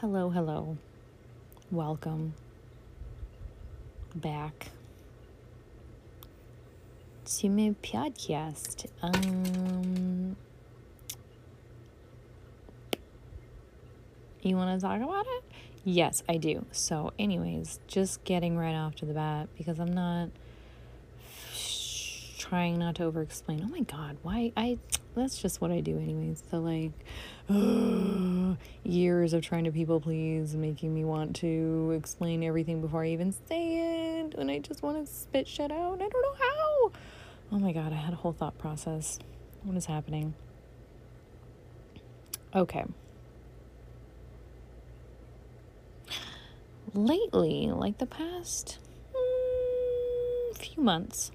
hello, hello. Welcome back to my podcast. Um, you want to talk about it? Yes, I do. So, anyways, just getting right off to the bat because I'm not trying not to over explain. Oh my god, why I that's just what I do anyways. So like years of trying to people please making me want to explain everything before I even say it and I just want to spit shit out. I don't know how. Oh my god, I had a whole thought process. What is happening? Okay. Lately, like the past mm, few months,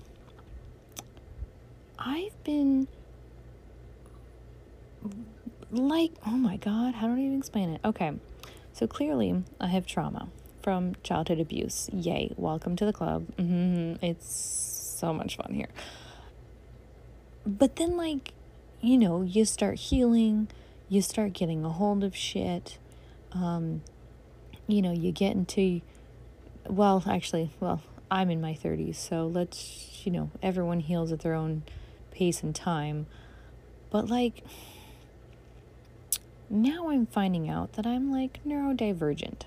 I've been like, oh my God, how do I even explain it? Okay, so clearly I have trauma from childhood abuse. Yay, welcome to the club. Mm-hmm. It's so much fun here. But then, like, you know, you start healing, you start getting a hold of shit. Um, you know, you get into, well, actually, well, I'm in my 30s, so let's, you know, everyone heals at their own pace and time. But, like, now I'm finding out that I'm like neurodivergent.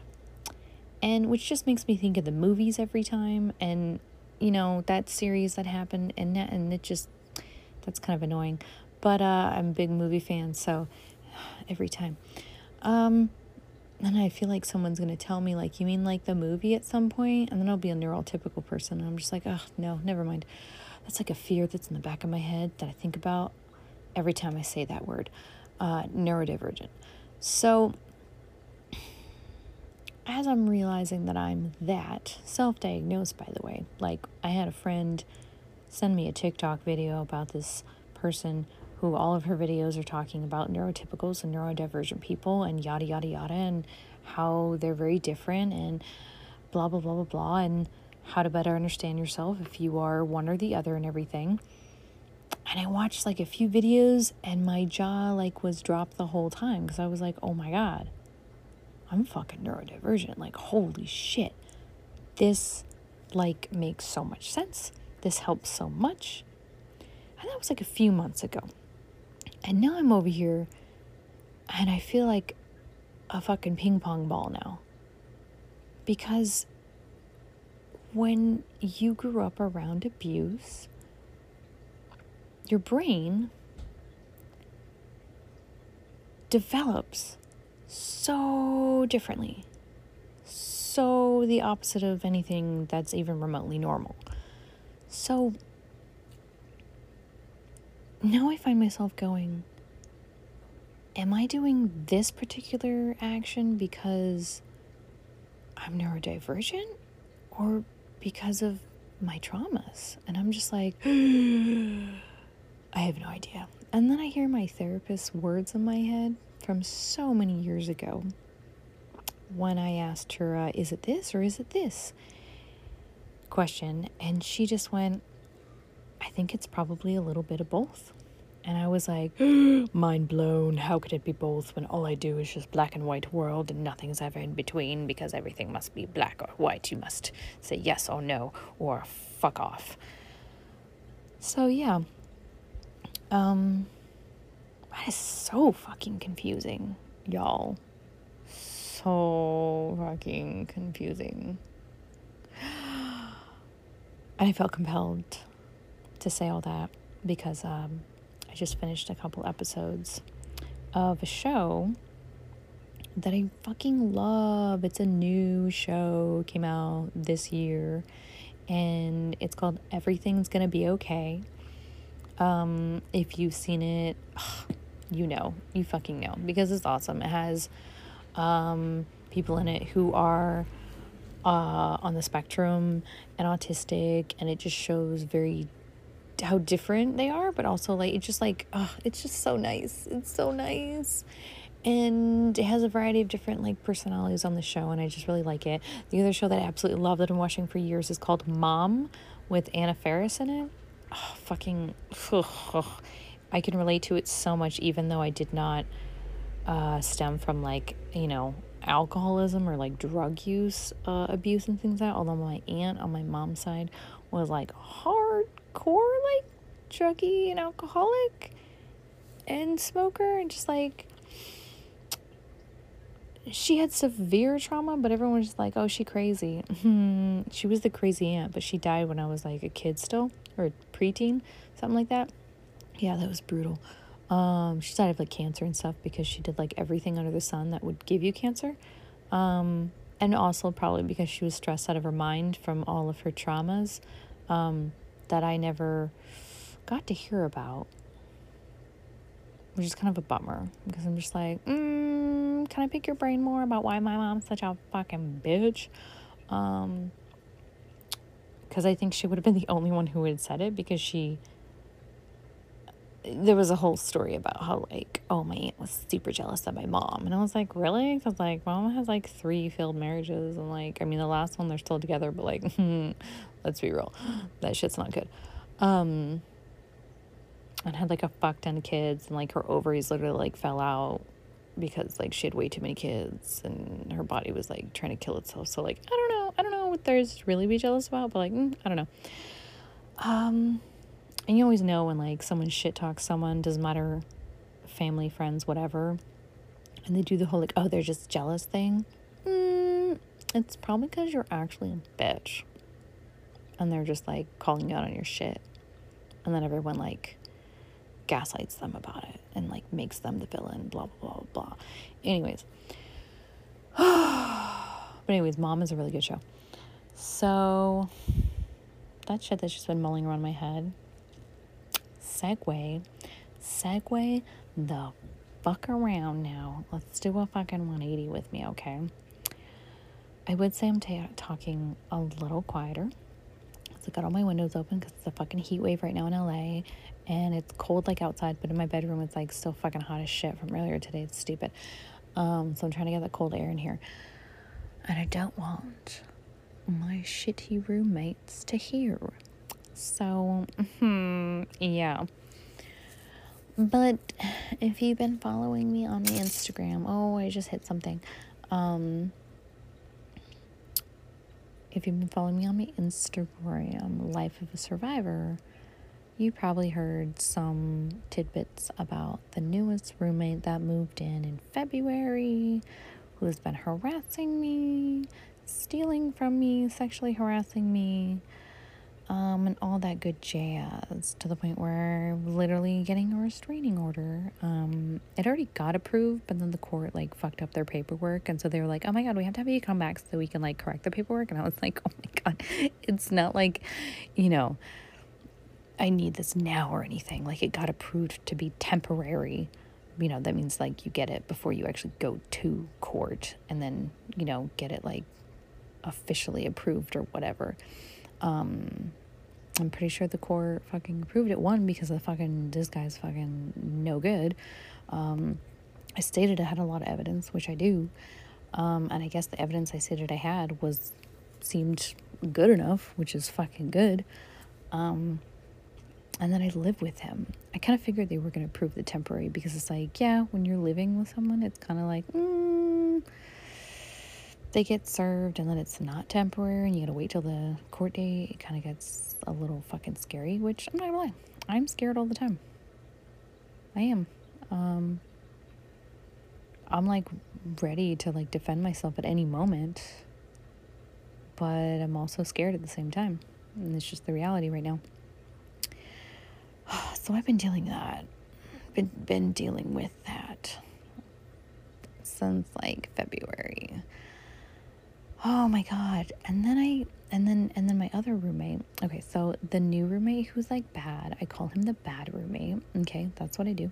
And which just makes me think of the movies every time and you know that series that happened and that, and it just that's kind of annoying. But uh I'm a big movie fan, so every time. Um and I feel like someone's gonna tell me like you mean like the movie at some point and then I'll be a neurotypical person and I'm just like, oh no, never mind. That's like a fear that's in the back of my head that I think about every time I say that word uh, neurodivergent. So, as I'm realizing that I'm that, self diagnosed, by the way, like I had a friend send me a TikTok video about this person who all of her videos are talking about neurotypicals and neurodivergent people and yada, yada, yada, and how they're very different and blah, blah, blah, blah, blah, and how to better understand yourself if you are one or the other and everything and I watched like a few videos and my jaw like was dropped the whole time because I was like, oh my God, I'm fucking neurodivergent. Like, holy shit. This like makes so much sense. This helps so much. And that was like a few months ago. And now I'm over here and I feel like a fucking ping pong ball now. Because when you grew up around abuse, your brain develops so differently. So the opposite of anything that's even remotely normal. So now I find myself going, Am I doing this particular action because I'm neurodivergent or because of my traumas? And I'm just like, I have no idea. And then I hear my therapist's words in my head from so many years ago when I asked her, uh, Is it this or is it this? question. And she just went, I think it's probably a little bit of both. And I was like, mind blown. How could it be both when all I do is just black and white world and nothing's ever in between because everything must be black or white? You must say yes or no or fuck off. So, yeah, um, that is so fucking confusing, y'all. So fucking confusing. And I felt compelled to say all that because um, I just finished a couple episodes of a show that I fucking love. It's a new show, came out this year, and it's called Everything's Gonna Be Okay. Um, if you've seen it, you know, you fucking know because it's awesome. It has um, people in it who are uh, on the spectrum and autistic, and it just shows very how different they are, but also like it's just like oh, it's just so nice. It's so nice. And it has a variety of different like personalities on the show, and I just really like it. The other show that I absolutely love that I'm watching for years is called Mom with Anna Faris in it oh, fucking, oh, I can relate to it so much, even though I did not uh, stem from like, you know, alcoholism or like drug use uh, abuse and things like that. Although my aunt on my mom's side was like hardcore, like druggy and alcoholic and smoker, and just like she had severe trauma, but everyone was like, oh, she crazy. she was the crazy aunt, but she died when I was like a kid still, or preteen, something like that. Yeah, that was brutal. Um, she died of like cancer and stuff because she did like everything under the sun that would give you cancer. Um, and also probably because she was stressed out of her mind from all of her traumas um, that I never got to hear about, which is kind of a bummer because I'm just like, mm, can I pick your brain more about why my mom's such a fucking bitch? Um, because I think she would have been the only one who had said it because she there was a whole story about how like oh my aunt was super jealous of my mom. And i was like really? Because like mom has like three failed marriages and like i mean the last one they're still together but like let's be real that shit's not good. Um and had like a fuck ton of kids and like her ovaries literally like fell out because like she had way too many kids and her body was like trying to kill itself. So like i don't know i don't know what there's really be jealous about but like mm, i don't know. Um and you always know when like someone shit talks someone, doesn't matter family, friends, whatever, and they do the whole like, oh, they're just jealous thing. Mm, it's probably because you're actually a bitch. And they're just like calling you out on your shit. And then everyone like gaslights them about it and like makes them the villain, blah, blah, blah, blah. Anyways. but, anyways, Mom is a really good show. So, that shit that's just been mulling around my head segue, segue the fuck around now. Let's do a fucking 180 with me, okay? I would say I'm talking a little quieter. So I got all my windows open because it's a fucking heat wave right now in LA and it's cold like outside, but in my bedroom it's like still fucking hot as shit from earlier today. It's stupid. Um, so I'm trying to get the cold air in here. And I don't want my shitty roommates to hear. So, hmm, yeah. But if you've been following me on my Instagram, oh, I just hit something. Um, if you've been following me on my Instagram, Life of a Survivor, you probably heard some tidbits about the newest roommate that moved in in February who's been harassing me, stealing from me, sexually harassing me um, and all that good jazz to the point where literally getting a restraining order. Um, it already got approved, but then the court like fucked up their paperwork, and so they were like, "Oh my god, we have to have you come back so we can like correct the paperwork." And I was like, "Oh my god, it's not like, you know." I need this now or anything. Like it got approved to be temporary. You know, that means like you get it before you actually go to court and then, you know, get it like officially approved or whatever. Um, I'm pretty sure the court fucking approved it. One, because the fucking, this guy's fucking no good. Um, I stated I had a lot of evidence, which I do. Um, and I guess the evidence I stated I had was, seemed good enough, which is fucking good. Um, and then I live with him. I kind of figured they were going to approve the temporary because it's like, yeah, when you're living with someone, it's kind of like, mm, they get served and then it's not temporary and you gotta wait till the court date, it kind of gets a little fucking scary, which I'm not gonna lie, I'm scared all the time. I am. Um, I'm like ready to like defend myself at any moment, but I'm also scared at the same time. And it's just the reality right now. So I've been dealing that. Been been dealing with that since like February oh my god. And then i and then and then my other roommate. Okay so the new roommate who's like bad i call him the bad roommate. Okay that's what i do.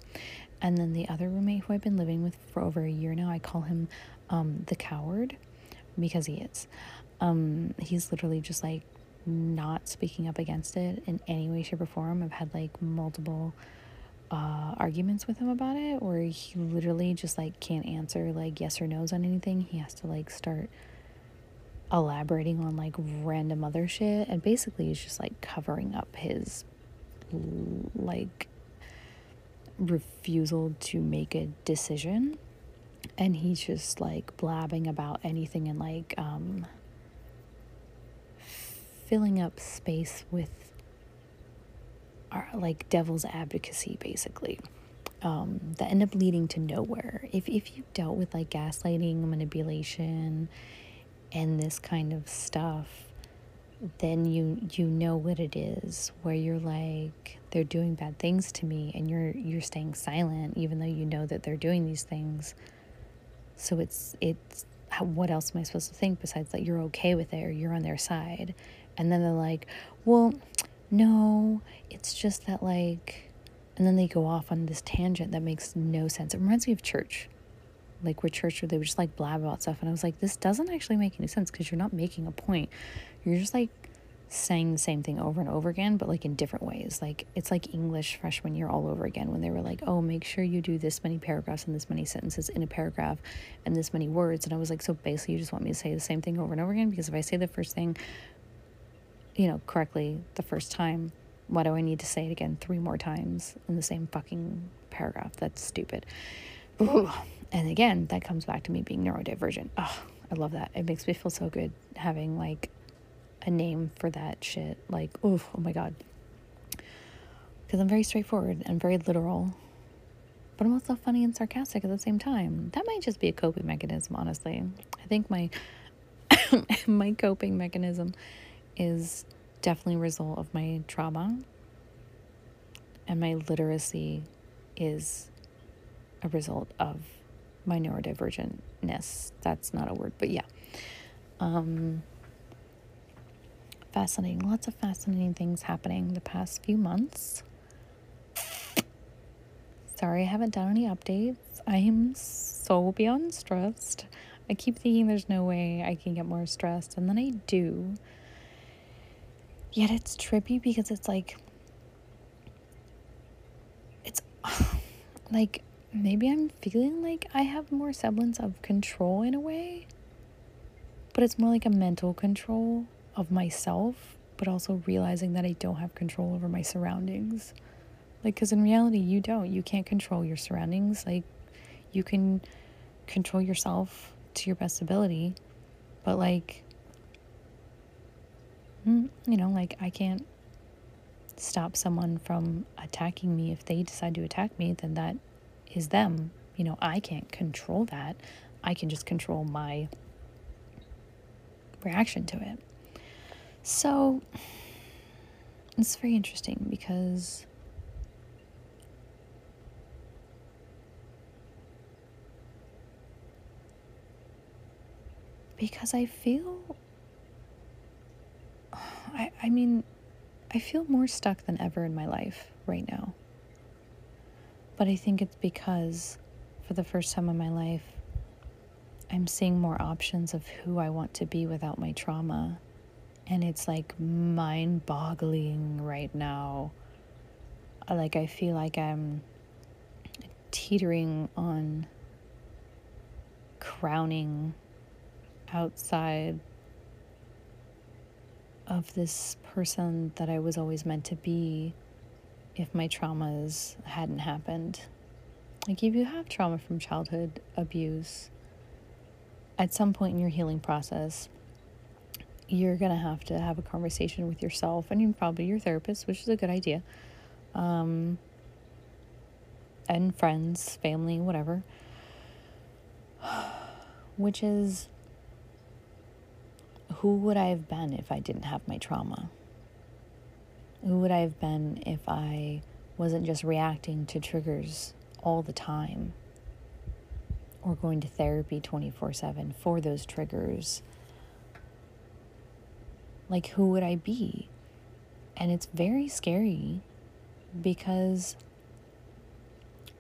And then the other roommate who i've been living with for over a year now i call him um the coward because he is. Um he's literally just like not speaking up against it in any way shape or form. I've had like multiple uh, arguments with him about it where he literally just like can't answer like yes or no's on anything. He has to like start elaborating on like random other shit and basically he's just like covering up his like refusal to make a decision. And he's just like blabbing about anything and like um, filling up space with our, like devil's advocacy basically um, that end up leading to nowhere. If, if you dealt with like gaslighting manipulation and this kind of stuff then you you know what it is where you're like they're doing bad things to me and you're you're staying silent even though you know that they're doing these things. So it's it's what else am I supposed to think besides that you're okay with it or you're on their side? And then they're like well no it's just that like and then they go off on this tangent that makes no sense. It reminds me of church like where church where they would just like blab about stuff. And i was like this doesn't actually make any sense because you're not making a point. You're just like saying the same thing over and over again but like in different ways. Like it's like english freshman year all over again when they were like oh make sure you do this many paragraphs and this many sentences in a paragraph and this many words. And i was like so basically you just want me to say the same thing over and over again? Because if i say the first thing you know correctly the first time why do i need to say it again three more times in the same fucking paragraph? That's stupid. Ooh. And again that comes back to me being neurodivergent oh i love that it makes me feel so good having like a name for that shit. Like, oh, oh my god. Because I'm very straightforward and very literal, but I'm also funny and sarcastic at the same time. That might just be a coping mechanism, honestly. I think my my coping mechanism is definitely a result of my trauma, and my literacy is a result of my neurodivergentness. That's not a word, but yeah. Um, fascinating. Lots of fascinating things happening the past few months. Sorry, I haven't done any updates. I am so beyond stressed. I keep thinking there's no way I can get more stressed, and then I do. Yet it's trippy because it's like, it's like maybe I'm feeling like I have more semblance of control in a way, but it's more like a mental control of myself, but also realizing that I don't have control over my surroundings. Like, because in reality, you don't. You can't control your surroundings. Like, you can control yourself to your best ability, but like, mm, you know, like, I can't stop someone from attacking me. If they decide to attack me, then that is them. You know, I can't control that. I can just control my reaction to it. So it's very interesting because because I feel I I mean I feel more stuck than ever in my life right now. But I think it's because for the first time in my life I'm seeing more options of who I want to be without my trauma and it's like mind boggling right now. Like, I feel like I'm teetering on crowning outside of this person that I was always meant to be if my traumas hadn't happened. Like, if you have trauma from childhood abuse, at some point in your healing process, you're going to have to have a conversation with yourself and probably your therapist, which is a good idea. Um, and friends, family, whatever. Which is who would I have been if I didn't have my trauma? Who would I have been if I wasn't just reacting to triggers all the time or going to therapy 24 7 for those triggers? like who would I be? And it's very scary because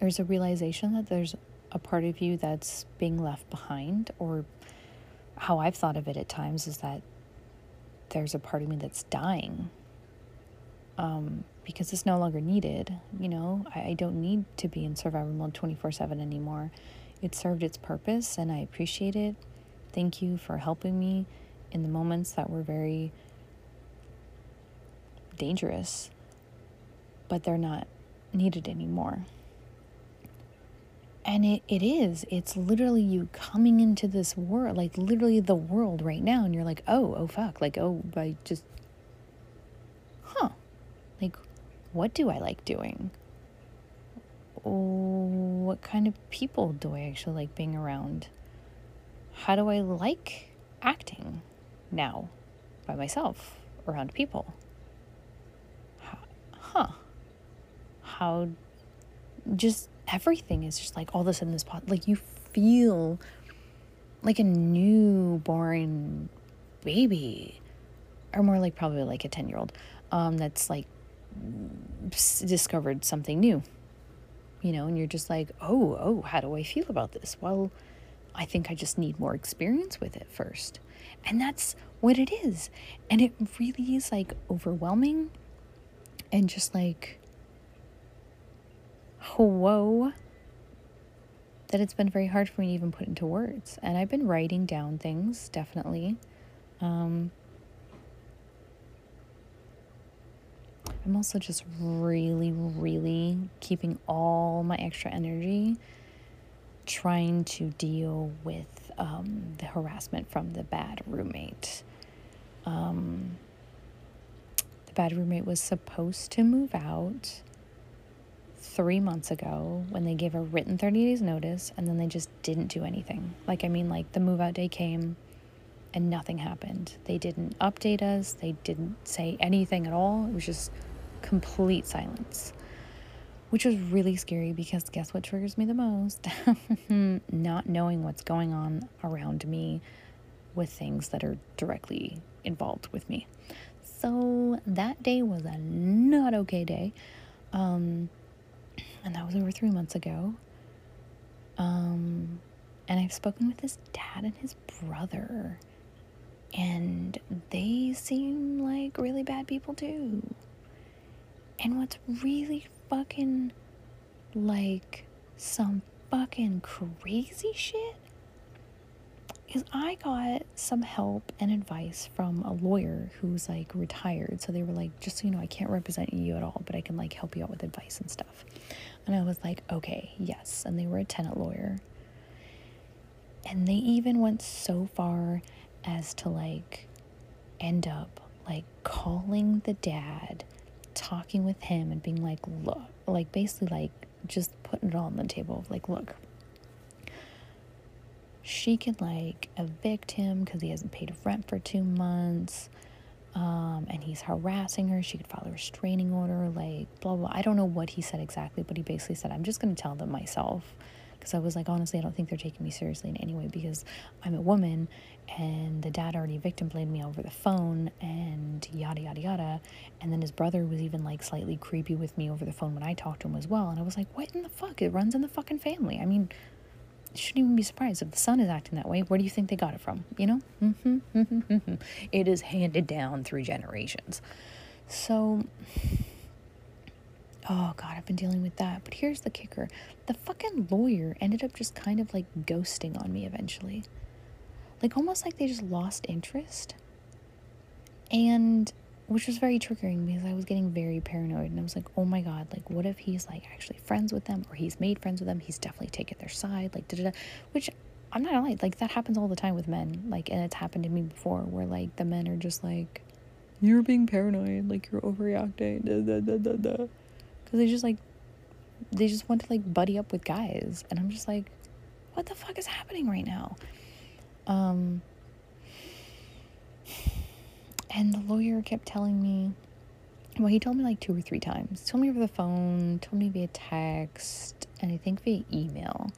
there's a realization that there's a part of you that's being left behind, or how I've thought of it at times is that there's a part of me that's dying um, because it's no longer needed. You know, I, I don't need to be in survival mode 24 7 anymore. It served its purpose and I appreciate it. Thank you for helping me in the moments that were very dangerous, but they're not needed anymore. and it, it is it's literally you coming into this world like literally the world right now and you're like oh oh fuck like oh i just huh what do i like doing? What kind of people do i actually like being around? How do i like acting now by myself around people? Huh. How just everything is just like all of a sudden this pot like you feel like a newborn baby or more like probably like a 10 year old um, that's like discovered something new you know and you're just like oh oh how do i feel about this well i think i just need more experience with it first and that's what it is and it really is like overwhelming and just like whoa that it's been very hard for me to even put into words. And I've been writing down things, definitely. Um, I'm also just really, really keeping all my extra energy trying to deal with um, the harassment from the bad roommate. Um, the bad roommate was supposed to move out three months ago when they gave a written 30 days notice and then they just didn't do anything. Like, I mean, like the move out day came and nothing happened. They didn't update us, they didn't say anything at all. It was just complete silence, which was really scary because guess what triggers me the most? Not knowing what's going on around me with things that are directly involved with me. So that day was a not okay day. Um, and that was over three months ago. Um, and I've spoken with his dad and his brother, and they seem like really bad people too. And what's really fucking like some fucking crazy shit is I got some help and advice from a lawyer who's like retired. So they were like, just so you know, I can't represent you at all, but I can like help you out with advice and stuff. And I was like, okay, yes. And they were a tenant lawyer. And they even went so far as to like end up like calling the dad, talking with him, and being like, look, like basically like just putting it all on the table. Like, look, she could like evict him because he hasn't paid rent for two months um, and he's harassing her. She could file a restraining order, like blah, blah. I don't know what he said exactly, but he basically said, I'm just going to tell them myself. Because I was like, honestly, I don't think they're taking me seriously in any way because I'm a woman and the dad already victim blamed me over the phone and yada, yada, yada. And then his brother was even like slightly creepy with me over the phone when I talked to him as well. And I was like, what in the fuck? It runs in the fucking family. I mean, shouldn't even be surprised if the son is acting that way. Where do you think they got it from? You know, mm-hmm, mm-hmm, mm-hmm. It is handed down through generations. So, oh god, I've been dealing with that. But here's the kicker: the fucking lawyer ended up just kind of like ghosting on me eventually, like almost like they just lost interest. And which was very triggering because I was getting very paranoid and I was like, oh my god, like what if he's like actually friends with them or he's made friends with them? He's definitely taken their side, like da da da. Which I'm not gonna like that happens all the time with men. Like, and it's happened to me before where like the men are just like, you're being paranoid, like you're overreacting, da da da da da. Because they just like, they just want to like buddy up with guys, and I'm just like, what the fuck is happening right now? Um and the lawyer kept telling me, well, he told me like two or three times. He told me over the phone, told me via text, and I think via email.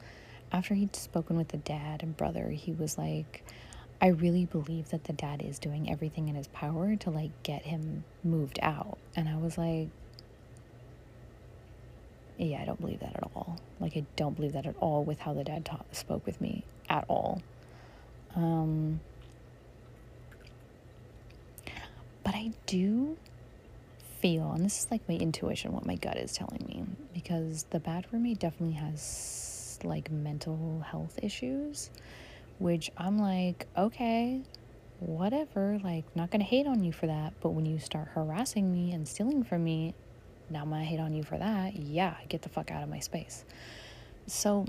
After he'd spoken with the dad and brother, he was like, I really believe that the dad is doing everything in his power to like get him moved out. And I was like, yeah, I don't believe that at all. Like, I don't believe that at all with how the dad ta- spoke with me at all. Um, But I do feel, and this is like my intuition, what my gut is telling me, because the bad roommate definitely has like mental health issues, which I'm like, okay, whatever, like, not gonna hate on you for that. But when you start harassing me and stealing from me, now I'm gonna hate on you for that. Yeah, get the fuck out of my space. So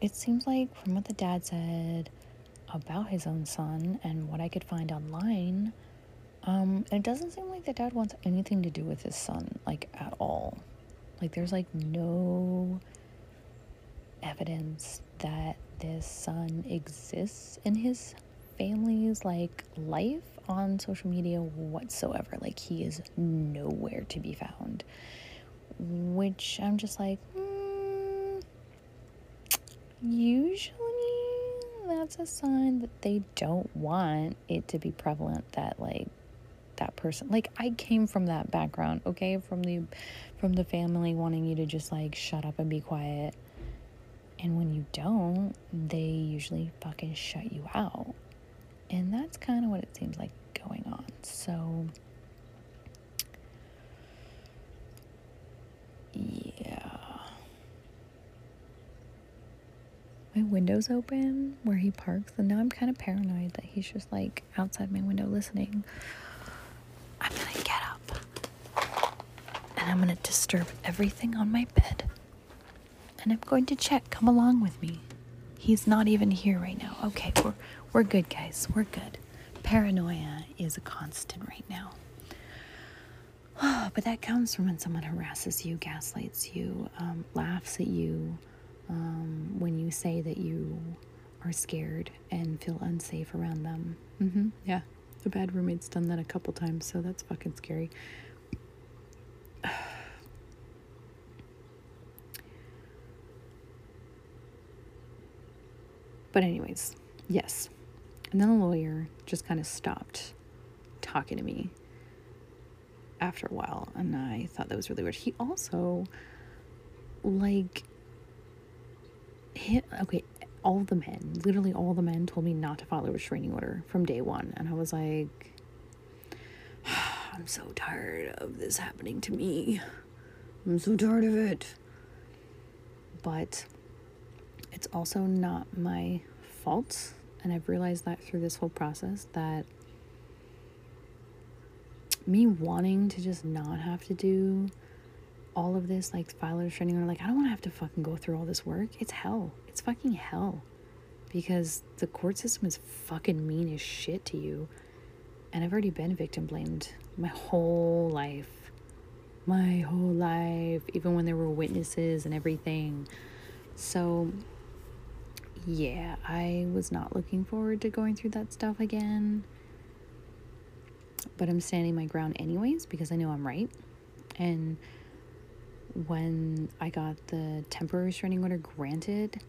it seems like from what the dad said about his own son and what I could find online, um, it doesn't seem like the dad wants anything to do with his son, like at all. Like there's like no evidence that this son exists in his family's like life on social media whatsoever. Like he is nowhere to be found. Which I'm just like, hmm, usually that's a sign that they don't want it to be prevalent that like that person like I came from that background, okay? From the from the family wanting you to just like shut up and be quiet. And when you don't, they usually fucking shut you out. And that's kind of what it seems like going on. So yeah. My window's open where he parks, and now I'm kind of paranoid that he's just like outside my window listening. I'm gonna get up and I'm gonna disturb everything on my bed. And I'm going to check. Come along with me. He's not even here right now. Okay, we're we're good, guys. We're good. Paranoia is a constant right now. Oh, but that comes from when someone harasses you, gaslights you, um, laughs at you, um, when you say that you are scared and feel unsafe around them. Mm-hmm. Yeah, the bad roommate's done that a couple times, so that's fucking scary. But, anyways, yes. And then the lawyer just kind of stopped talking to me after a while, and I thought that was really weird. He also, like, hit, okay, all the men, literally all the men told me not to follow a restraining order from day one. And I was like, I'm so tired of this happening to me. I'm so tired of it. But it's also not my fault. And I've realized that through this whole process that me wanting to just not have to do all of this, like file a restraining order, like I don't want to have to fucking go through all this work. It's hell. It's fucking hell. Because the court system is fucking mean as shit to you. And I've already been victim blamed my whole life. My whole life. Even when there were witnesses and everything. So, yeah, I was not looking forward to going through that stuff again. But I'm standing my ground anyways because I know I'm right. And when I got the temporary restraining order granted,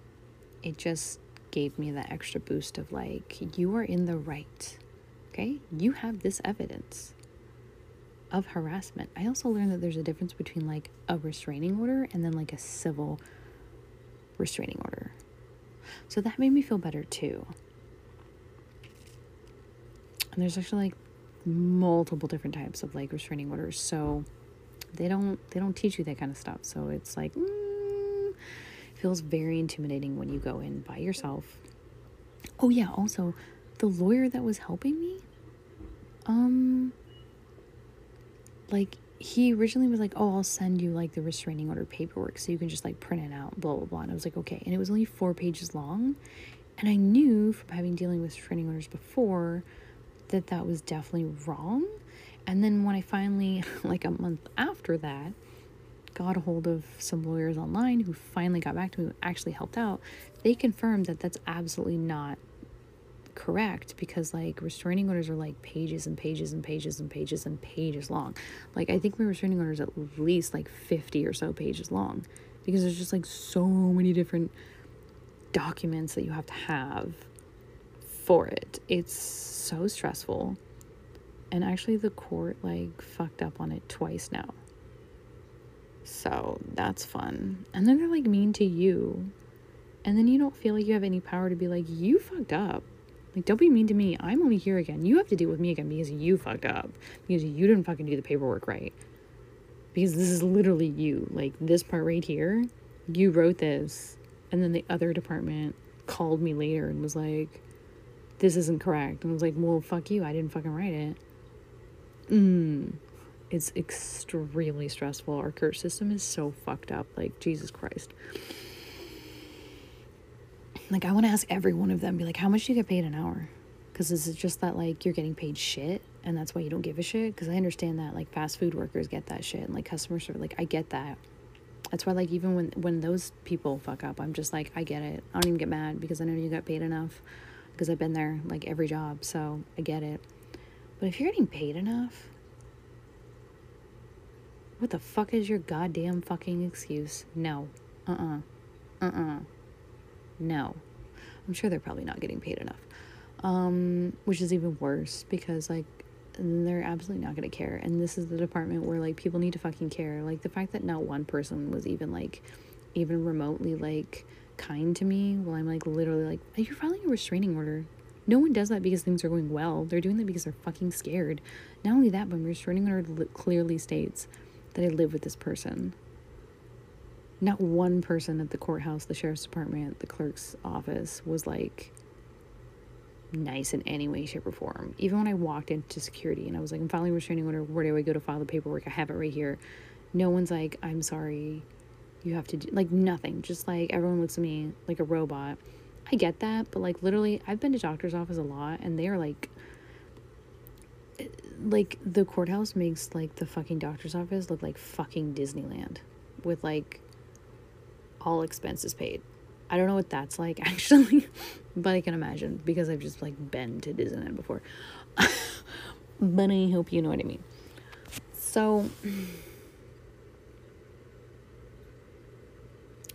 it just gave me that extra boost of like, you are in the right. Okay? You have this evidence of harassment. I also learned that there's a difference between like a restraining order and then like a civil restraining order. So that made me feel better too. And there's actually like multiple different types of like restraining orders. So they don't they don't teach you that kind of stuff so it's like mm, feels very intimidating when you go in by yourself oh yeah also the lawyer that was helping me um like he originally was like oh i'll send you like the restraining order paperwork so you can just like print it out blah blah blah. And i was like okay. And it was only four pages long. And i knew from having dealing with restraining orders before that that was definitely wrong. And then when I finally, like a month after that, got a hold of some lawyers online who finally got back to me, actually helped out, they confirmed that that's absolutely not correct because like restraining orders are like pages and pages and pages and pages and pages long. Like I think my restraining orders at least like 50 or so pages long because there's just like so many different documents that you have to have for it. It's so stressful. And actually the court like fucked up on it twice now. So that's fun. And then they're like mean to you. And then you don't feel like you have any power to be like you fucked up like don't be mean to me. I'm only here again. You have to deal with me again because you fucked up. Because you didn't fucking do the paperwork right. Because this is literally you. Like this part right here you wrote this and then the other department called me later and was like this isn't correct. And i was like well fuck you. I didn't fucking write it. Mm, it's extremely stressful. Our court system is so fucked up. Like, Jesus Christ. Like, I want to ask every one of them, be like, how much do you get paid an hour? Because is it just that, like, you're getting paid shit and that's why you don't give a shit? Because I understand that, like, fast food workers get that shit and, like, customer service, like, I get that. That's why, like, even when, when those people fuck up, I'm just like, I get it. I don't even get mad because I know you got paid enough because I've been there, like, every job. So I get it. But if you're getting paid enough, what the fuck is your goddamn fucking excuse? No. Uh uh-uh. uh. Uh uh. No. I'm sure they're probably not getting paid enough. Um, which is even worse because, like, they're absolutely not going to care. And this is the department where, like, people need to fucking care. Like, the fact that not one person was even, like, even remotely, like, kind to me while I'm, like, literally, like, you're filing a restraining order. No one does that because things are going well. They're doing that because they're fucking scared. Not only that, but my restraining order clearly states that I live with this person. Not one person at the courthouse, the sheriff's department, the clerk's office was like nice in any way, shape, or form. Even when I walked into security and I was like, I'm filing a restraining order, where do I go to file the paperwork? I have it right here. No one's like, I'm sorry, you have to do, like, nothing. Just like everyone looks at me like a robot. I get that, but like, literally, I've been to doctor's office a lot and they are like, eh, like the courthouse makes like the fucking doctor's office look like fucking Disneyland with like all expenses paid. I don't know what that's like actually, but I can imagine because I've just like been to Disneyland before. but I hope you know what I mean. So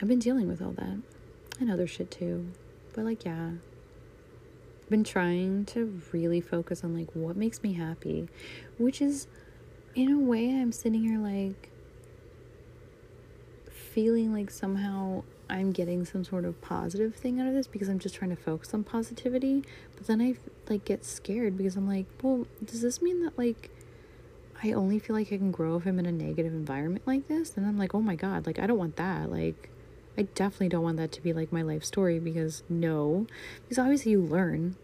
I've been dealing with all that and other shit too. But like yeah, been trying to really focus on like what makes me happy, which is in a way I'm sitting here like feeling like somehow I'm getting some sort of positive thing out of this because I'm just trying to focus on positivity, but then I like get scared because I'm like, well, does this mean that like I only feel like I can grow if I'm in a negative environment like this? And I'm like, oh my god, like I don't want that. Like I definitely don't want that to be like my life story because no, because obviously you learn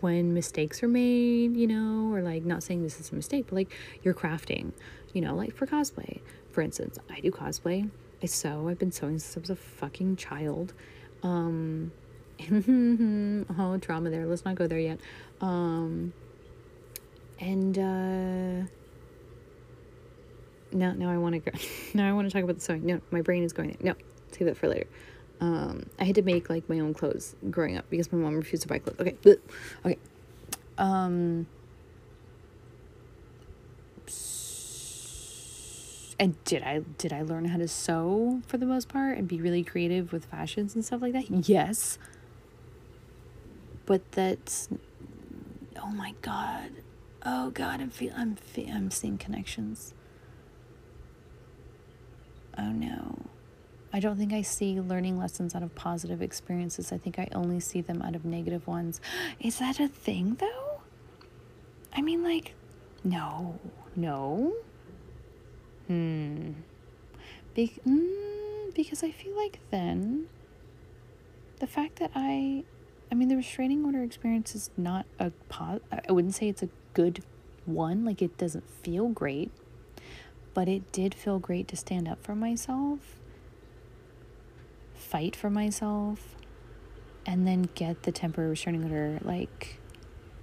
when mistakes are made, you know, or like not saying this is a mistake, but like you're crafting, you know, like for cosplay, for instance, I do cosplay. I sew. I've been sewing since I was a fucking child. Um, oh, trauma there. Let's not go there yet. Um, and uh, now, now I want to go. now I want to talk about the sewing. No, my brain is going. There. No, save that for later. Um, I had to make like my own clothes growing up because my mom refused to buy clothes. Okay, okay. Um, and did I did I learn how to sew for the most part and be really creative with fashions and stuff like that? Yes. But that's oh my god. Oh god, I'm feel I'm fe- I'm seeing connections. Oh no. I don't think I see learning lessons out of positive experiences. I think I only see them out of negative ones. Is that a thing though? I mean like no. No. Hmm. Be- mm, because I feel like then the fact that I, I mean, the restraining order experience is not a pos. I wouldn't say it's a good one. Like it doesn't feel great, but it did feel great to stand up for myself, fight for myself, and then get the temporary restraining order like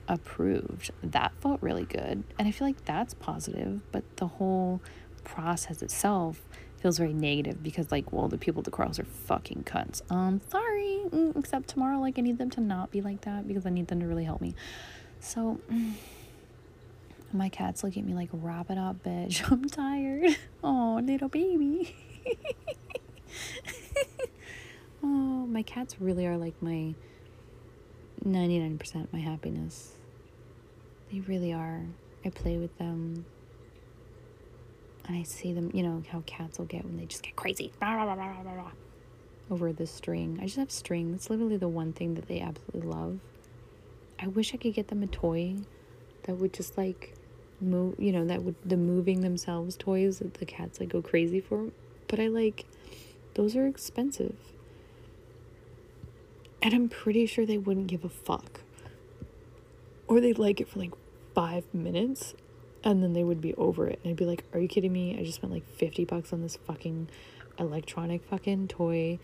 approved. That felt really good, and I feel like that's positive. But the whole process itself feels very negative because like well the people at the cross are fucking cunts. Um sorry mm, except tomorrow like i need them to not be like that because i need them to really help me. So my cats look at me like wrap it up bitch. I'm tired. Oh little baby. Oh my cats really are like my 99% my happiness. They really are. I play with them and I see them, you know, how cats will get when they just get crazy over the string. I just have string. That's literally the one thing that they absolutely love. I wish I could get them a toy that would just like move, you know, that would the moving themselves toys that the cats like go crazy for. But I like those are expensive. And I'm pretty sure they wouldn't give a fuck. Or they'd like it for like five minutes and then they would be over it and i'd be like are you kidding me i just spent like 50 bucks on this fucking electronic fucking toy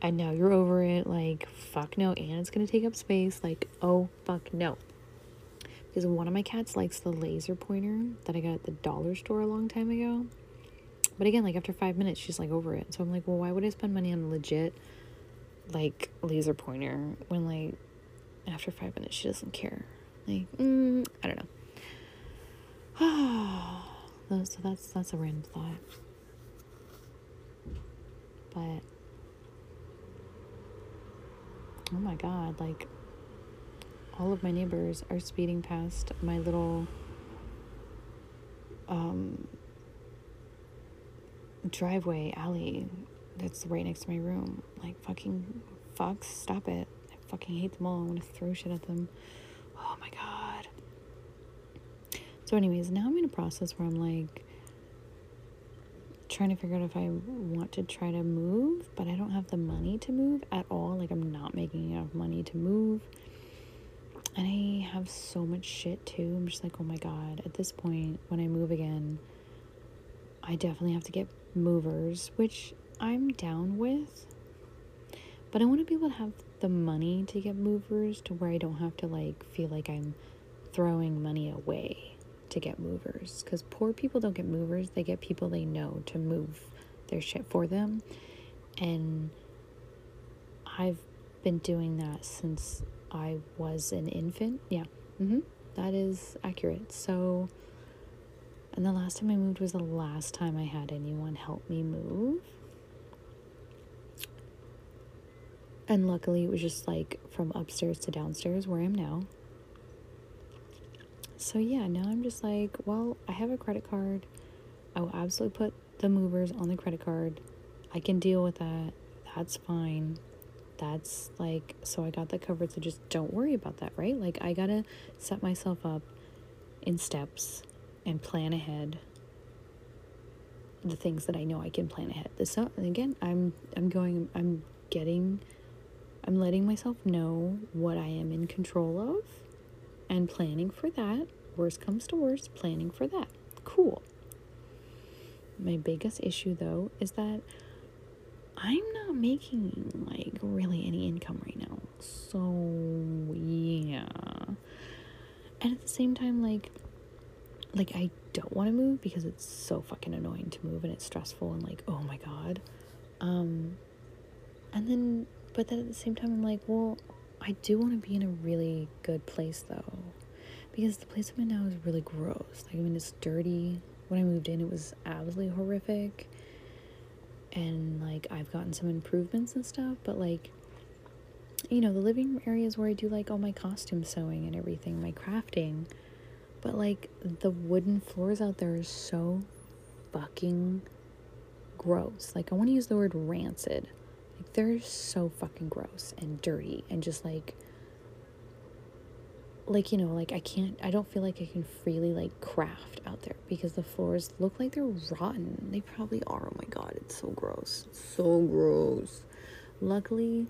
and now you're over it like fuck no. And it's to take up space. Like, oh, fuck no. Because one of my cats likes the laser pointer that I got at the dollar store a long time ago. But again, like after five minutes, she's like over it. So I'm like, well, why would I spend money on a legit like laser pointer when like after five minutes she doesn't care? Like, mm, I don't know. so that's that's a random thought. But oh my god, like all of my neighbors are speeding past my little um driveway alley that's right next to my room. Like fucking fucks, stop it. I fucking hate them all. I want to throw shit at them. Oh my god. So anyways, now I'm in a process where I'm like trying to figure out if I want to try to move, but I don't have the money to move at all. Like I'm not making enough money to move. And I have so much shit too. I'm just like, oh my god, at this point, when I move again, I definitely have to get movers, which I'm down with. But I want to be able to have the money to get movers to where I don't have to like feel like I'm throwing money away to get movers cuz poor people don't get movers, they get people they know to move their shit for them. And I've been doing that since I was an infant. Yeah. Mhm. That is accurate. So and the last time I moved was the last time I had anyone help me move. And luckily, it was just like from upstairs to downstairs where I am now. So, yeah, now I'm just like, well, I have a credit card. I will absolutely put the movers on the credit card. I can deal with that. That's fine. That's like, so I got that covered. So just don't worry about that, right? Like, I gotta set myself up in steps and plan ahead the things that I know I can plan ahead. This and again, I'm I'm going I'm getting I'm letting myself know what I am in control of and planning for that. Worst comes to worst, planning for that. Cool. My biggest issue though is that I'm not making like really any income right now. So, yeah. And at the same time like like I don't want to move because it's so fucking annoying to move and it's stressful and like oh my god. Um and then but then at the same time I'm like, well, I do want to be in a really good place though. Because the place I'm in now is really gross. Like I mean it's dirty. When I moved in it was absolutely horrific. And like I've gotten some improvements and stuff, but like you know, the living areas where I do like all my costume sewing and everything, my crafting but like the wooden floors out there are so fucking gross. Like I want to use the word rancid. Like they're so fucking gross and dirty and just like like you know like I can't I don't feel like I can freely like craft out there because the floors look like they're rotten. They probably are. Oh my god, it's so gross. It's so gross. Luckily,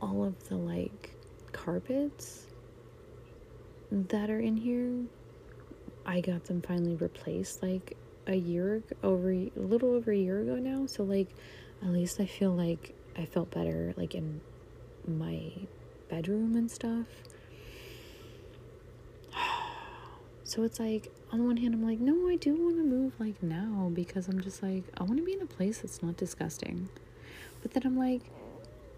all of the like carpets that are in here I got them finally replaced like a year over a little over a year ago now. So like at least I feel like I felt better like in my bedroom and stuff. So it's like on the one hand I'm like, no, I do want to move like now because I'm just like I want to be in a place that's not disgusting. But then I'm like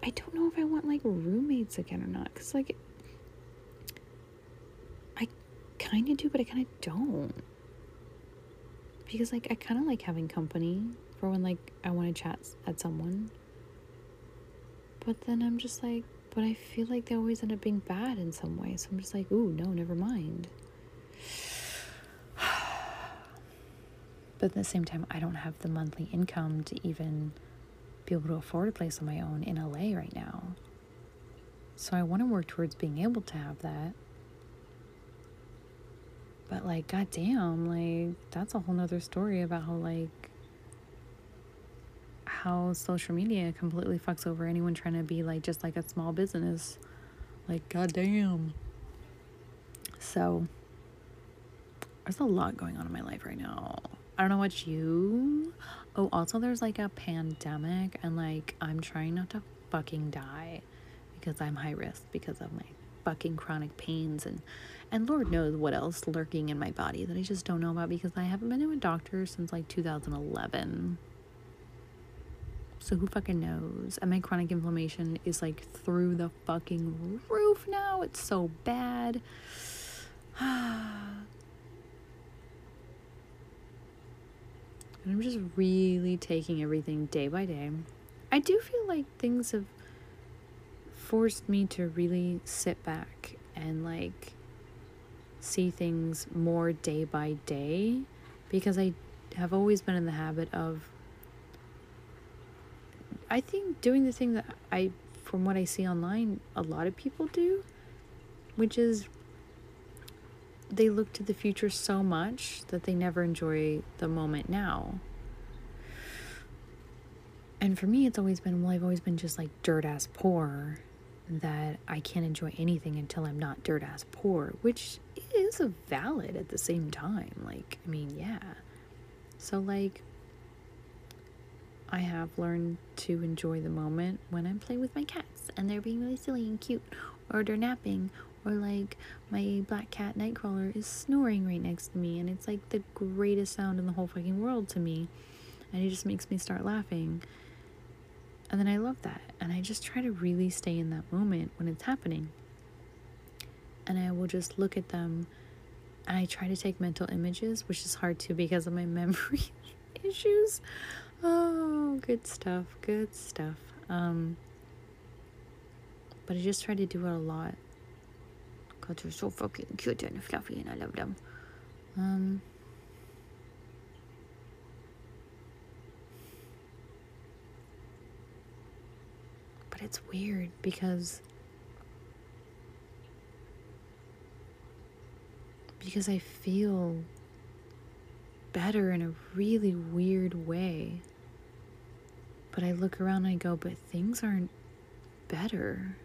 I don't know if I want like roommates again or not cuz like I kind of do, but I kind of don't. Because, like, I kind of like having company for when, like, I want to chat at someone. But then I'm just like, but I feel like they always end up being bad in some way. So I'm just like, ooh, no, never mind. but at the same time, I don't have the monthly income to even be able to afford a place on my own in LA right now. So I want to work towards being able to have that. But like, goddamn, like that's a whole nother story about how like how social media completely fucks over anyone trying to be like just like a small business. Like, goddamn. So there's a lot going on in my life right now. I don't know what you. Oh, also, there's like a pandemic, and like I'm trying not to fucking die because I'm high risk because of my fucking chronic pains and and Lord knows what else lurking in my body that I just don't know about because I haven't been to a doctor since like 2011. So who fucking knows? And my chronic inflammation is like through the fucking roof now. It's so bad. I'm just really taking everything day by day. I do feel like things have forced me to really sit back and like see things more day by day because I have always been in the habit of I think doing the thing that I from what I see online a lot of people do which is they look to the future so much that they never enjoy the moment now. And for me, it's always been, well, I've always been just like dirt ass poor that I can't enjoy anything until I'm not dirt ass poor, which is valid at the same time. Like, I mean, yeah. So, like, I have learned to enjoy the moment when I'm playing with my cats and they're being really silly and cute, or they're napping, or like my black cat Nightcrawler is snoring right next to me, and it's like the greatest sound in the whole fucking world to me, and it just makes me start laughing. And then I love that. And I just try to really stay in that moment when it's happening. And I will just look at them and I try to take mental images, which is hard to because of my memory issues. Oh, good stuff. Good stuff. Um, but I just try to do it a lot. Because they're so fucking cute and fluffy and I love them. Um, but it's weird because because I feel better in a really weird way. But I look around and I go, but things aren't better.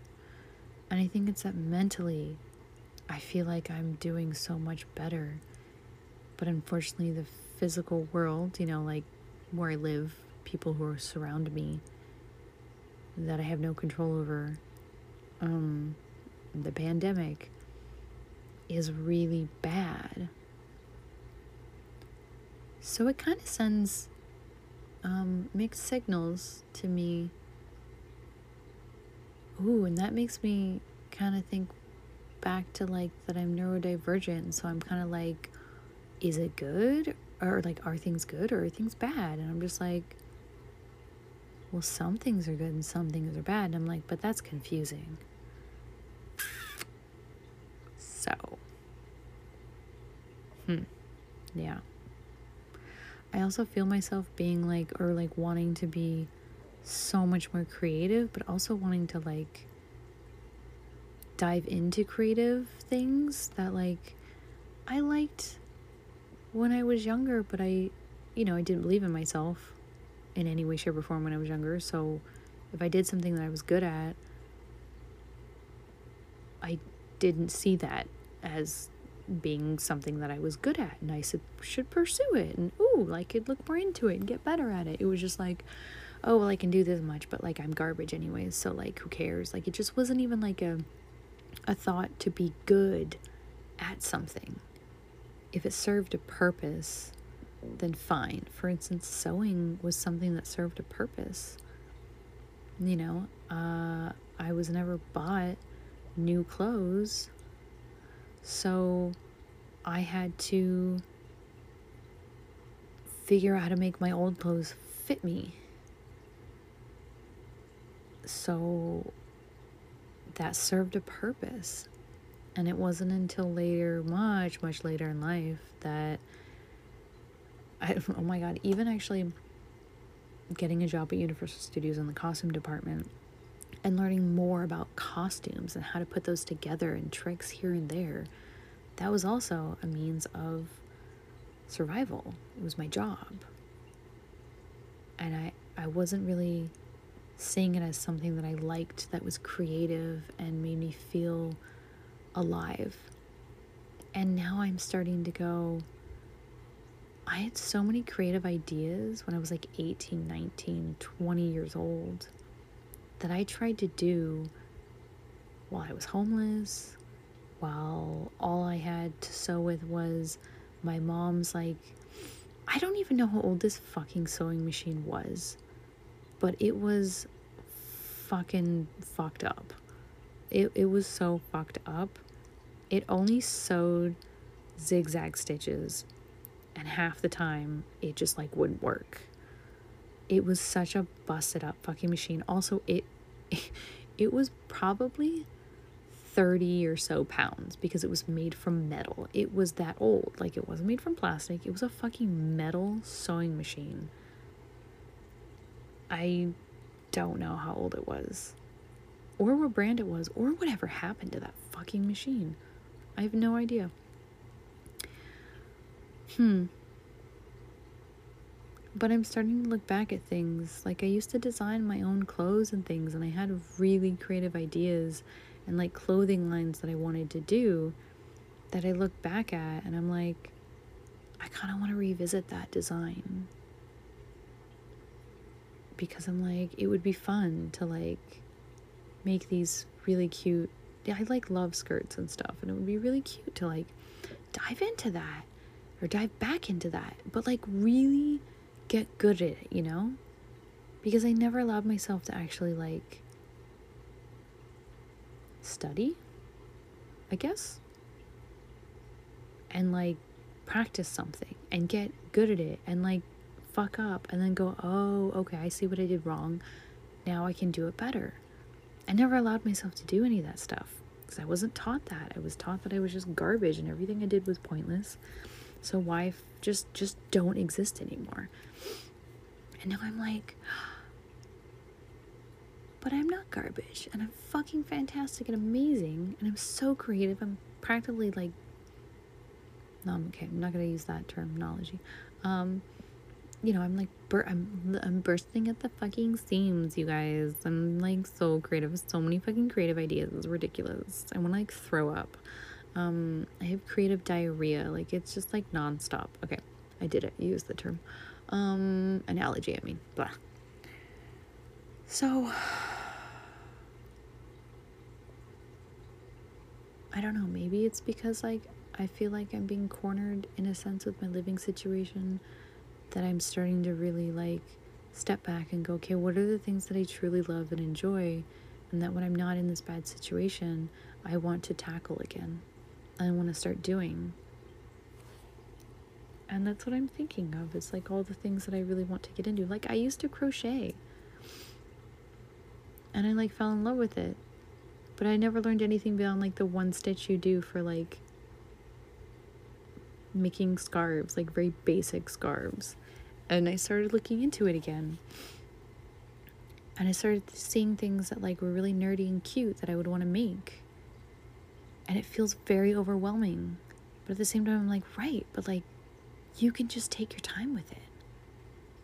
And I think it's that mentally I feel like I'm doing so much better. But unfortunately, the physical world, you know, like where I live, people who surround me, that I have no control over. Um, the pandemic is really bad. So it kind of sends um, mixed signals to me. Ooh, and that makes me kind of think back to like that I'm neurodivergent. So I'm kind of like, is it good? Or like, are things good or are things bad? And I'm just like, well, some things are good and some things are bad. And I'm like, but that's confusing. So, hmm, yeah. I also feel myself being like, or like wanting to be so much more creative, but also wanting to like dive into creative things that like I liked when I was younger, but I, you know, I didn't believe in myself in any way, shape, or form when I was younger. So if I did something that I was good at, I didn't see that as being something that I was good at and I said, should pursue it and ooh, like could look more into it and get better at it. It was just like, oh well I can do this much, but like I'm garbage anyways, so like who cares? Like it just wasn't even like a a thought to be good at something. If it served a purpose, then fine. For instance, sewing was something that served a purpose. You know, uh, I was never bought new clothes, so I had to figure out how to make my old clothes fit me. So that served a purpose. And it wasn't until later, much, much later in life, that I, oh my God, even actually getting a job at Universal Studios in the costume department and learning more about costumes and how to put those together and tricks here and there, that was also a means of survival. It was my job. And I, I wasn't really seeing it as something that I liked that was creative and made me feel alive. And now I'm starting to go, I had so many creative ideas when I was like 18, 19, 20 years old that I tried to do while I was homeless, while all I had to sew with was my mom's like I don't even know how old this fucking sewing machine was, but it was fucking fucked up. It it was so fucked up. It only sewed zigzag stitches and half the time it just like wouldn't work. It was such a busted up fucking machine. Also it it was probably 30 or so pounds because it was made from metal. It was that old. Like it wasn't made from plastic. It was a fucking metal sewing machine. I don't know how old it was or what brand it was or whatever happened to that fucking machine. I have no idea. Hmm. But I'm starting to look back at things. Like, I used to design my own clothes and things, and I had really creative ideas and like clothing lines that I wanted to do that I look back at, and I'm like, I kind of want to revisit that design. Because I'm like, it would be fun to like make these really cute. Yeah, I like love skirts and stuff, and it would be really cute to like dive into that or dive back into that, but like really get good at it, you know? Because I never allowed myself to actually like study, I guess, and like practice something and get good at it and like fuck up and then go, oh, okay, I see what I did wrong. Now I can do it better. I never allowed myself to do any of that stuff because I wasn't taught that. I was taught that I was just garbage and everything I did was pointless. So why f- just just don't exist anymore? And now I'm like, but I'm not garbage and I'm fucking fantastic and amazing and I'm so creative. I'm practically like no, I'm okay. I'm not gonna use that terminology. Um, you know, I'm like bur- I'm I'm bursting at the fucking seams, you guys. I'm like so creative, so many fucking creative ideas. It's ridiculous. I want to like throw up. Um, I have creative diarrhea. Like it's just like nonstop. Okay, I did it. Use the term. Um, analogy. I mean, blah. So I don't know. Maybe it's because like I feel like I'm being cornered in a sense with my living situation that I'm starting to really like step back and go, okay, what are the things that I truly love and enjoy? And that when I'm not in this bad situation, I want to tackle again. And I want to start doing. And that's what I'm thinking of. It's like all the things that I really want to get into. Like I used to crochet. And I like fell in love with it. But I never learned anything beyond like the one stitch you do for like making scarves, like very basic scarves. And I started looking into it again. And I started seeing things that like were really nerdy and cute that I would want to make and it feels very overwhelming. But at the same time, I'm like, right, but like, you can just take your time with it.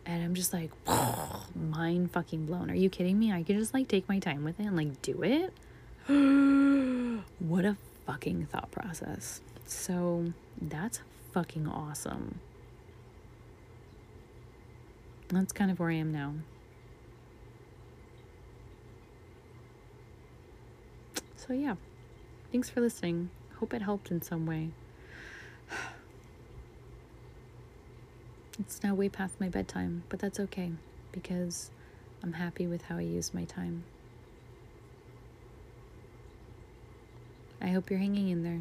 And I'm just like, mind fucking blown. Are you kidding me? I can just like take my time with it and like do it. what a fucking thought process. So that's fucking awesome. That's kind of where I am now. So, yeah. Thanks for listening. Hope it helped in some way. It's now way past my bedtime, but that's okay because I'm happy with how I use my time. I hope you're hanging in there.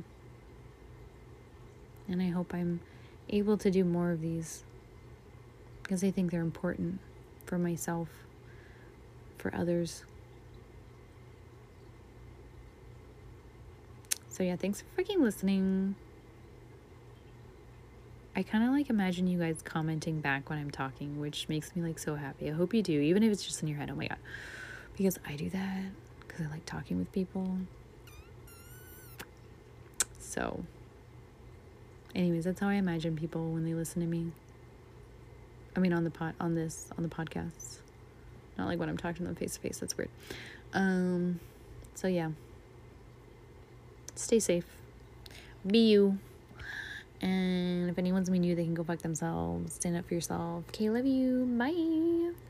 And I hope I'm able to do more of these because I think they're important for myself, for others. So yeah, thanks for freaking listening. I kind of like imagine you guys commenting back when I'm talking, which makes me like so happy. I hope you do, even if it's just in your head. Oh my god. Because I do that because I like talking with people. So, anyways, that's how I imagine people when they listen to me. I mean, on the pot, on this, on the podcasts. Not like when I'm talking to them face to face. That's weird. Um, so yeah stay safe, be you. And if anyone's mean you, they can go fuck themselves. Stand up for yourself. Okay, love you. Bye.